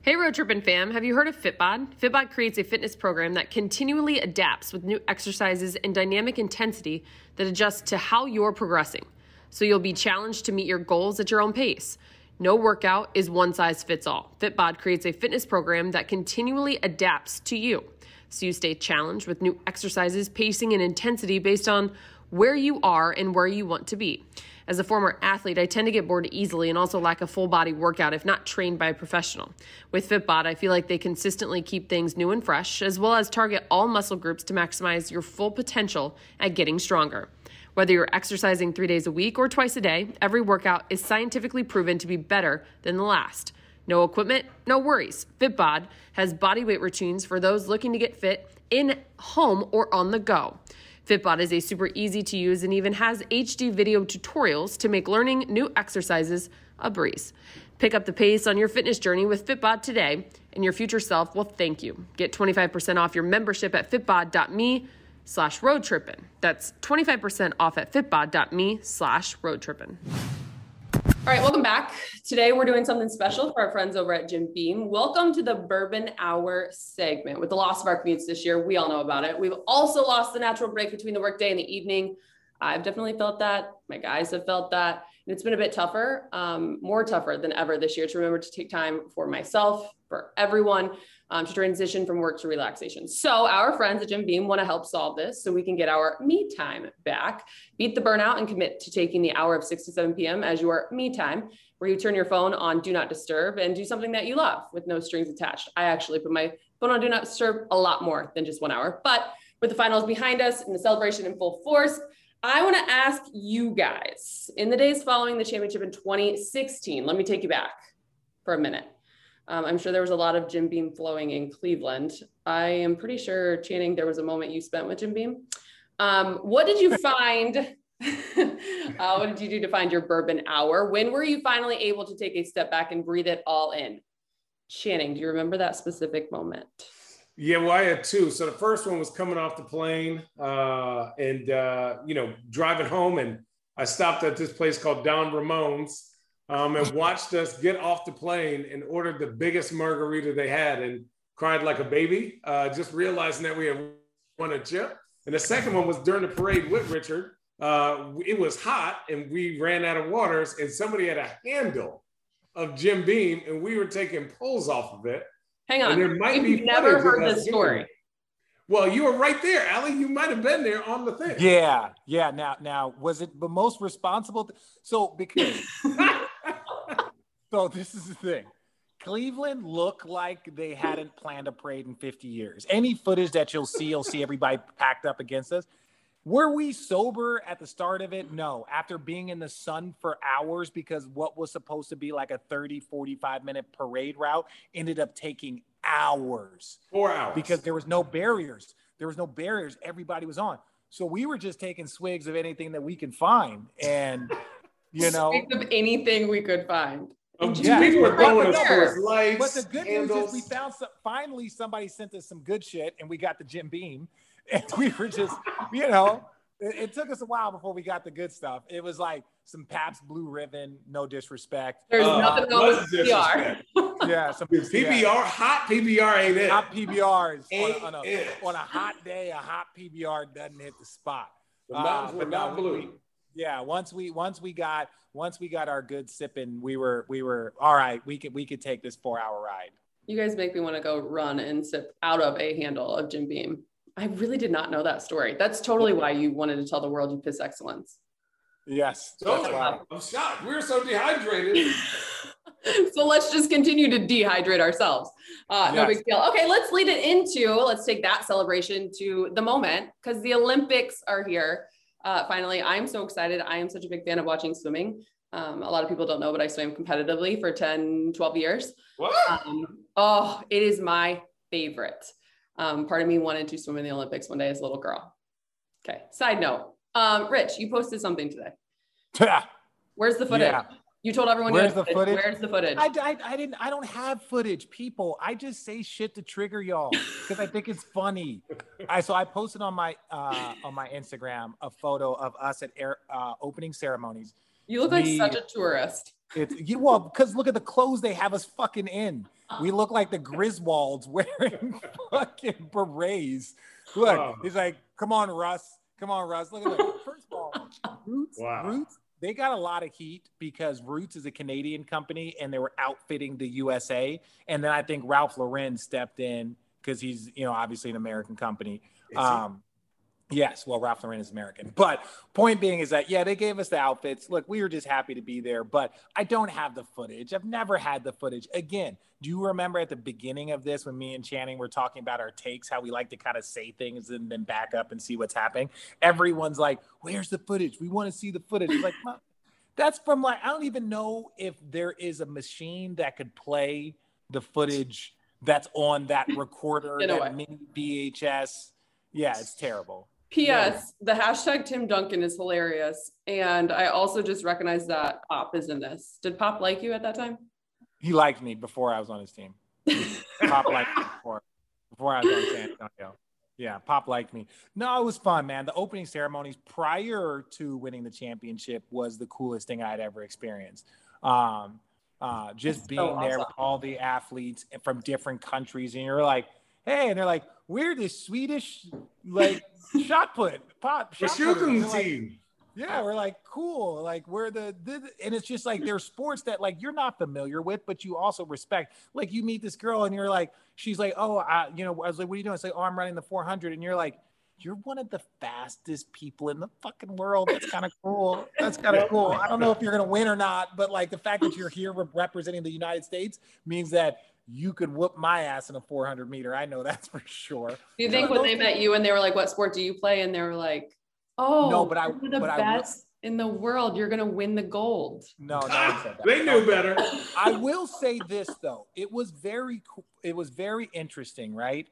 Hey, Road Trippin' fam, have you heard of Fitbod? Fitbod creates a fitness program that continually adapts with new exercises and dynamic intensity that adjusts to how you're progressing. So you'll be challenged to meet your goals at your own pace. No workout is one size fits all. Fitbod creates a fitness program that continually adapts to you. So you stay challenged with new exercises, pacing, and intensity based on where you are and where you want to be. As a former athlete, I tend to get bored easily and also lack a full body workout if not trained by a professional. With Fitbod, I feel like they consistently keep things new and fresh, as well as target all muscle groups to maximize your full potential at getting stronger. Whether you're exercising three days a week or twice a day, every workout is scientifically proven to be better than the last. No equipment, no worries. Fitbod has body weight routines for those looking to get fit in home or on the go. Fitbod is a super easy to use and even has HD video tutorials to make learning new exercises a breeze. Pick up the pace on your fitness journey with Fitbod today, and your future self will thank you. Get 25% off your membership at fitbod.me slash roadtrippin. That's 25% off at fitbod.me slash roadtrippin. All right, welcome back. Today we're doing something special for our friends over at Jim Beam. Welcome to the Bourbon Hour segment. With the loss of our commutes this year, we all know about it. We've also lost the natural break between the workday and the evening. I've definitely felt that. My guys have felt that. And it's been a bit tougher, um, more tougher than ever this year to remember to take time for myself, for everyone, um, to transition from work to relaxation. So our friends at Jim Beam want to help solve this so we can get our me time back, beat the burnout and commit to taking the hour of 6 to 7 p.m. as your me time, where you turn your phone on do not disturb and do something that you love with no strings attached. I actually put my phone on do not disturb a lot more than just one hour, but with the finals behind us and the celebration in full force, I want to ask you guys in the days following the championship in 2016, let me take you back for a minute. Um, I'm sure there was a lot of Jim Beam flowing in Cleveland. I am pretty sure, Channing, there was a moment you spent with Jim Beam. Um, what did you find? uh, what did you do to find your bourbon hour? When were you finally able to take a step back and breathe it all in? Channing, do you remember that specific moment? Yeah, well, I had two. So the first one was coming off the plane uh, and, uh, you know, driving home. And I stopped at this place called Don Ramon's um, and watched us get off the plane and ordered the biggest margarita they had and cried like a baby, uh, just realizing that we had won a chip. And the second one was during the parade with Richard. Uh, it was hot and we ran out of waters, and somebody had a handle of Jim Beam, and we were taking pulls off of it. Hang on, there might You've be never heard this story. Well, you were right there, Allie. You might have been there on the thing. Yeah, yeah. Now, now, was it the most responsible? Th- so because So this is the thing. Cleveland look like they hadn't planned a parade in 50 years. Any footage that you'll see, you'll see everybody packed up against us. Were we sober at the start of it? No. After being in the sun for hours because what was supposed to be like a 30, 45 minute parade route ended up taking hours. Four hours. Because there was no barriers. There was no barriers. Everybody was on. So we were just taking swigs of anything that we can find. And, you know, swigs of anything we could find. Um, yeah. People were throwing us for lights. But the good handles. news is we found some, finally somebody sent us some good shit and we got the Jim Beam. And we were just, you know, it, it, took us a while before we got the good stuff. It was like some Pabst Blue Ribbon, no disrespect. There's uh, nothing wrong with PBR. yeah, some PBR, yeah. hot PBR ain't it. Hot PBR is on, on, a, on, a, hot day, a hot PBR doesn't hit the spot. The mountains uh, were not blue. We, yeah, once we once we got once we got our good sipping, we were we were all right. We could we could take this four hour ride. You guys make me want to go run and sip out of a handle of Jim Beam. I really did not know that story. That's totally why you wanted to tell the world you piss excellence. Yes. Totally. I'm shocked. We're so dehydrated. so let's just continue to dehydrate ourselves. Uh, yes. No big deal. Okay, let's lead it into, let's take that celebration to the moment because the Olympics are here. Uh, finally, I'm so excited. I am such a big fan of watching swimming. Um, a lot of people don't know, but I swam competitively for 10, 12 years. What? Um, oh, it is my favorite. Um, part of me wanted to swim in the Olympics one day as a little girl. Okay. Side note, um, Rich, you posted something today. Yeah. Where's the footage? Yeah. You told everyone Where's the footage? Where's the footage? I, I, I, didn't. I don't have footage, people. I just say shit to trigger y'all because I think it's funny. I so I posted on my uh, on my Instagram a photo of us at air, uh, opening ceremonies. You look we, like such a tourist. It's you, well because look at the clothes they have us fucking in. We look like the Griswolds wearing fucking berets. Look, oh. he's like, "Come on, Russ. Come on, Russ. Look at that." First of all, Roots, wow. Roots, they got a lot of heat because Roots is a Canadian company and they were outfitting the USA. And then I think Ralph Lauren stepped in because he's, you know, obviously an American company. Um, Yes, well, Ralph Lauren is American. But point being is that, yeah, they gave us the outfits. Look, we were just happy to be there, but I don't have the footage. I've never had the footage. Again, do you remember at the beginning of this when me and Channing were talking about our takes, how we like to kind of say things and then back up and see what's happening? Everyone's like, where's the footage? We want to see the footage. It's like, that's from like, I don't even know if there is a machine that could play the footage that's on that recorder, that mini VHS. Yeah, it's terrible. P.S. The hashtag Tim Duncan is hilarious, and I also just recognized that Pop is in this. Did Pop like you at that time? He liked me before I was on his team. Pop liked me before before I was on San Antonio. Yeah, Pop liked me. No, it was fun, man. The opening ceremonies prior to winning the championship was the coolest thing I'd ever experienced. Um, uh, just That's being so awesome. there with all the athletes from different countries, and you're like, hey, and they're like, we're the Swedish like shot put pop shot shooting team. Yeah, we're like cool. Like we're the, the and it's just like there's sports that like you're not familiar with, but you also respect. Like you meet this girl and you're like, she's like, oh, I, you know, I was like, what are you doing? It's like, oh, I'm running the 400, and you're like, you're one of the fastest people in the fucking world. That's kind of cool. That's kind of cool. I don't know if you're gonna win or not, but like the fact that you're here representing the United States means that you could whoop my ass in a 400 meter. I know that's for sure. Do you think when they met you and they were like, "What sport do you play?" and they were like, "Oh, no, but I the but best I, in the world. You're gonna win the gold." No, no one said that. they knew better. I will say this though, it was very cool. It was very interesting, right?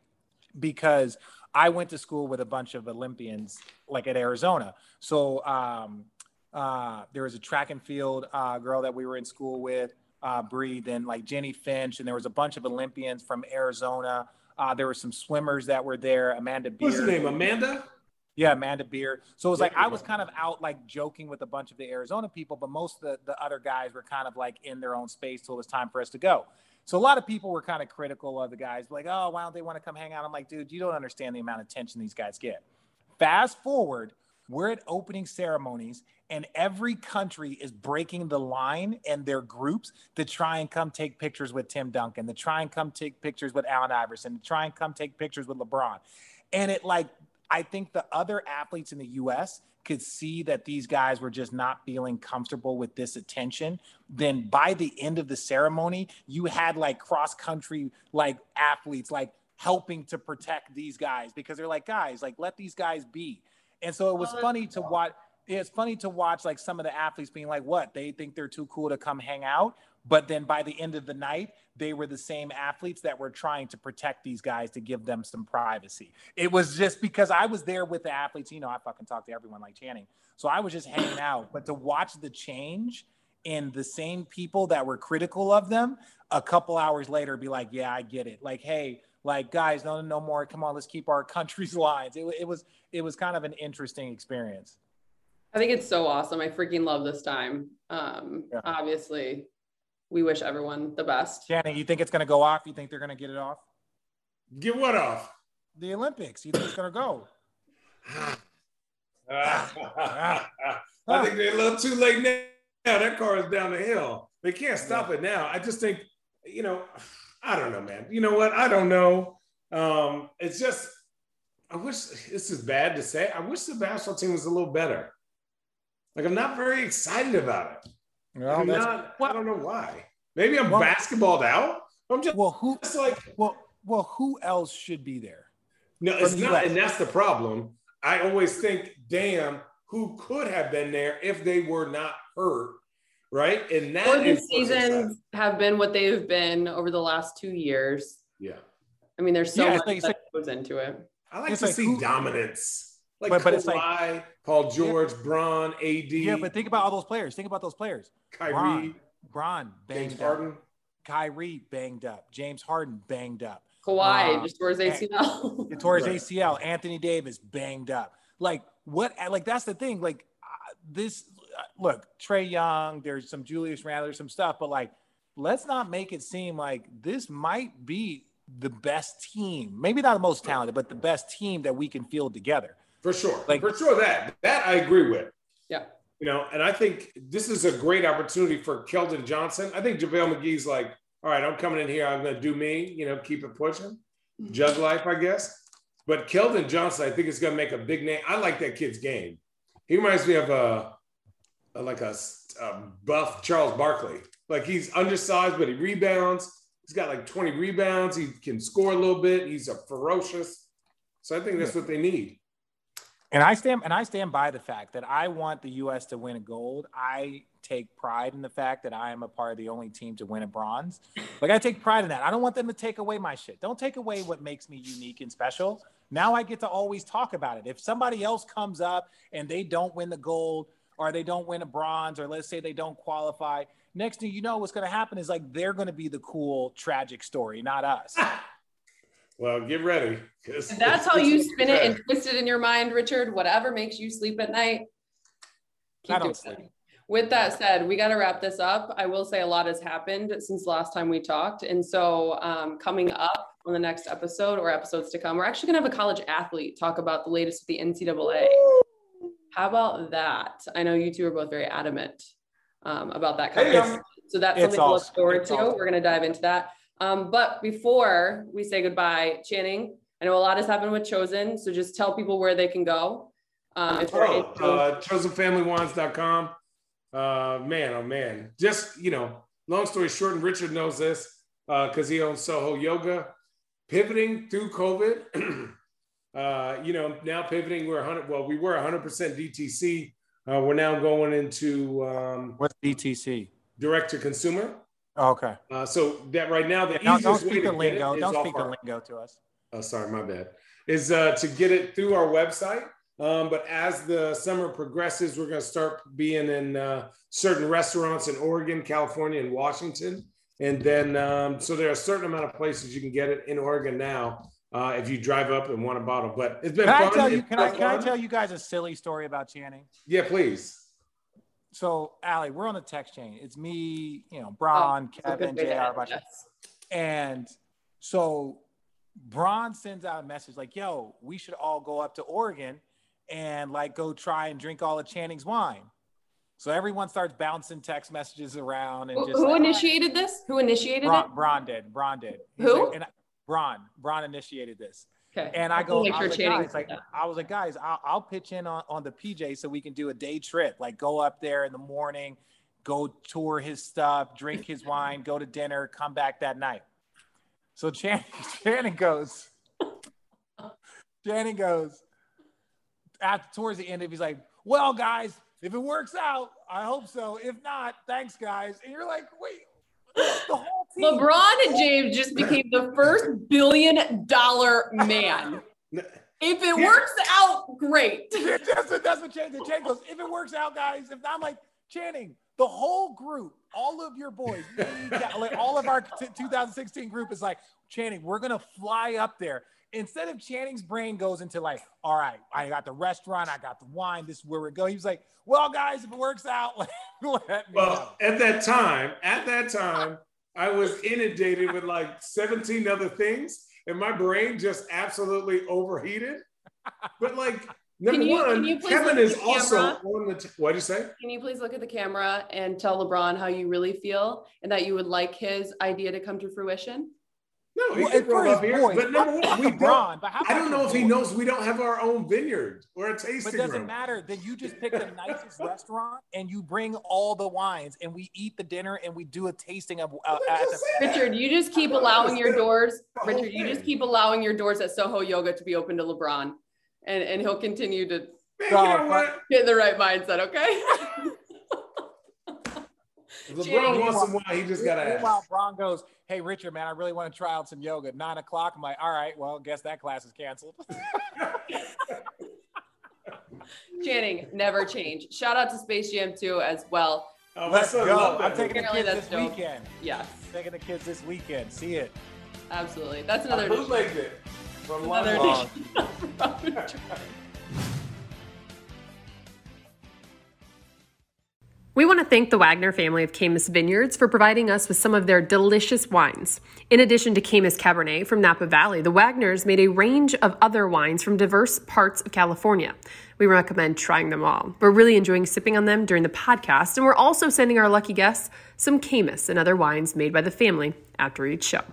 Because I went to school with a bunch of Olympians, like at Arizona. So um, uh, there was a track and field uh, girl that we were in school with uh, breed and like Jennie Finch, and there was a bunch of Olympians from Arizona. Uh, there were some swimmers that were there. Amanda Beard. What's the name? Amanda. Yeah, Amanda Beard. So it was like I was kind of out like joking with a bunch of the Arizona people, but most of the, the other guys were kind of like in their own space till it was time for us to go. So a lot of people were kind of critical of the guys, like, oh, why don't they want to come hang out? I'm like, dude, you don't understand the amount of attention these guys get. Fast forward, we're at opening ceremonies, and every country is breaking the line and their groups to try and come take pictures with Tim Duncan, to try and come take pictures with Allen Iverson, to try and come take pictures with LeBron. And it like, I think the other athletes in the US could see that these guys were just not feeling comfortable with this attention. Then by the end of the ceremony, you had like cross country like athletes like helping to protect these guys because they're like, guys, like let these guys be. And so it was oh, funny to watch it's funny to watch like some of the athletes being like, what they think they're too cool to come hang out. But then by the end of the night, they were the same athletes that were trying to protect these guys to give them some privacy. It was just because I was there with the athletes. You know, I fucking talk to everyone like Channing. So I was just hanging out. But to watch the change in the same people that were critical of them a couple hours later be like, yeah, I get it. Like, hey, like guys, no, no more. Come on, let's keep our country's lines. It, it was it was kind of an interesting experience. I think it's so awesome. I freaking love this time. Um, yeah. Obviously, we wish everyone the best. Channing, you think it's going to go off? You think they're going to get it off? Get what off? The Olympics. You think it's going to go? I think they're a little too late now. That car is down the hill. They can't stop yeah. it now. I just think, you know, I don't know, man. You know what? I don't know. Um, it's just, I wish this is bad to say. I wish the basketball team was a little better. Like, I'm not very excited about it. Well, I'm not, well, I don't know why. Maybe I'm well, basketballed out. I'm just well, who? It's like well, well, who else should be there? No, it's not, and that's the problem. I always think, damn, who could have been there if they were not hurt, right? And that the seasons have been what they've been over the last two years. Yeah, I mean, there's so yeah, much like, that goes into it. I like to like see who, dominance. Like but, but it's like Paul George, yeah, Bron, AD. Yeah, but think about all those players. Think about those players. Kyrie, Bron, Bron banged James up. Harden. Kyrie banged up. James Harden banged up. Kawhi uh, just tore his ACL. he tore his right. ACL. Anthony Davis banged up. Like what? Like that's the thing. Like uh, this. Uh, look, Trae Young. There's some Julius Randle, some stuff, but like, let's not make it seem like this might be the best team. Maybe not the most talented, but the best team that we can field together. For sure. Like for sure that that I agree with. Yeah. You know, and I think this is a great opportunity for Keldon Johnson. I think JaVale McGee's like, all right, I'm coming in here. I'm going to do me, you know, keep it pushing. Mm-hmm. Jug life, I guess. But Keldon Johnson, I think, is going to make a big name. I like that kid's game. He reminds me of a, a like a, a buff Charles Barkley. Like he's undersized, but he rebounds. He's got like 20 rebounds. He can score a little bit. He's a ferocious. So I think that's what they need. And I stand and I stand by the fact that I want the U.S. to win a gold. I take pride in the fact that I am a part of the only team to win a bronze. Like I take pride in that. I don't want them to take away my shit. Don't take away what makes me unique and special. Now I get to always talk about it. If somebody else comes up and they don't win the gold or they don't win a bronze or let's say they don't qualify, next thing you know, what's going to happen is like they're going to be the cool tragic story, not us. Well, get ready. If that's how you spin it and twist it in your mind, Richard, whatever makes you sleep at night. Keep I don't sleep. It. With that said, we got to wrap this up. I will say a lot has happened since last time we talked. And so, um, coming up on the next episode or episodes to come, we're actually going to have a college athlete talk about the latest with the NCAA. How about that? I know you two are both very adamant um, about that. So that's something to look forward to. Awesome. We're going to dive into that. Um, but before we say goodbye, Channing, I know a lot has happened with Chosen, so just tell people where they can go. Um, oh, uh, chosenfamilywines.com. Uh, man, oh man, just you know, long story short, and Richard knows this because uh, he owns Soho Yoga. Pivoting through COVID, uh, you know, now pivoting, we're 100. Well, we were 100% DTC. Uh, we're now going into um, what's DTC? Direct to consumer. Oh, okay. Uh, so that right now, the yeah, easiest don't speak way to the lingo. Don't speak our, the lingo to us. Oh, sorry, my bad. Is uh, to get it through our website. Um, but as the summer progresses, we're going to start being in uh, certain restaurants in Oregon, California, and Washington. And then, um, so there are a certain amount of places you can get it in Oregon now uh, if you drive up and want a bottle. But it's been can fun. I tell you? Can I, can I tell you guys a silly story about Channing? Yeah, please so Allie, we're on the text chain. It's me, you know, Bron, oh, Kevin, JR, bunch yes. and so Bron sends out a message like, "Yo, we should all go up to Oregon and like go try and drink all of Channing's wine." So everyone starts bouncing text messages around and just who like, initiated this? Who initiated Bron, it? Bron did. Bron did. He's who? Like, and Bron. Bron initiated this. Okay. And I go, I was, like, guys, like, I was like, guys, I'll, I'll, pitch in on, on the PJ so we can do a day trip. Like, go up there in the morning, go tour his stuff, drink his wine, go to dinner, come back that night. So Channing, Channing goes, Channing goes, after towards the end of he's like, well, guys, if it works out, I hope so. If not, thanks, guys. And you're like, wait, the whole. LeBron and James just became the first billion dollar man. If it yeah. works out, great. that's, what, that's what Channing, Channing goes. If it works out, guys, if I'm like Channing, the whole group all of your boys, like all of our t- 2016 group is like, Channing, we're gonna fly up there. Instead of Channing's brain goes into like, all right, I got the restaurant, I got the wine, this is where we go. He was like, well, guys, if it works out, let me well, know. at that time, at that time, I was inundated with like 17 other things, and my brain just absolutely overheated. But like Number you, one, Kevin is also on the. T- what'd you say? Can you please look at the camera and tell LeBron how you really feel and that you would like his idea to come to fruition? No, he well, can roll up here. Boys, but number one, we don't. But I don't know if he knows we don't have our own vineyard or a tasting But it doesn't room. matter. Then you just pick the nicest restaurant and you bring all the wines and we eat the dinner and we do a tasting of. Uh, at the- Richard, you just keep allowing your doors. Richard, you just keep allowing your doors at Soho Yoga to be open to LeBron and and he'll continue to Man, you know what? get in the right mindset. Okay. If LeBron wants some wine, he just got to ask. Meanwhile, Bron goes, "Hey Richard, man, I really want to try out some yoga. Nine o'clock." I'm like, "All right, well, guess that class is canceled." Channing, never change. Shout out to Space Jam 2 as well. Oh, Let's go. I'm taking the kids this dope. weekend. Yes. Taking the kids this weekend. See it. Absolutely. That's another. I bootlegged it from another We want to thank the Wagner family of Caymus Vineyards for providing us with some of their delicious wines. In addition to Caymus Cabernet from Napa Valley, the Wagners made a range of other wines from diverse parts of California. We recommend trying them all. We're really enjoying sipping on them during the podcast, and we're also sending our lucky guests some Caymus and other wines made by the family after each show.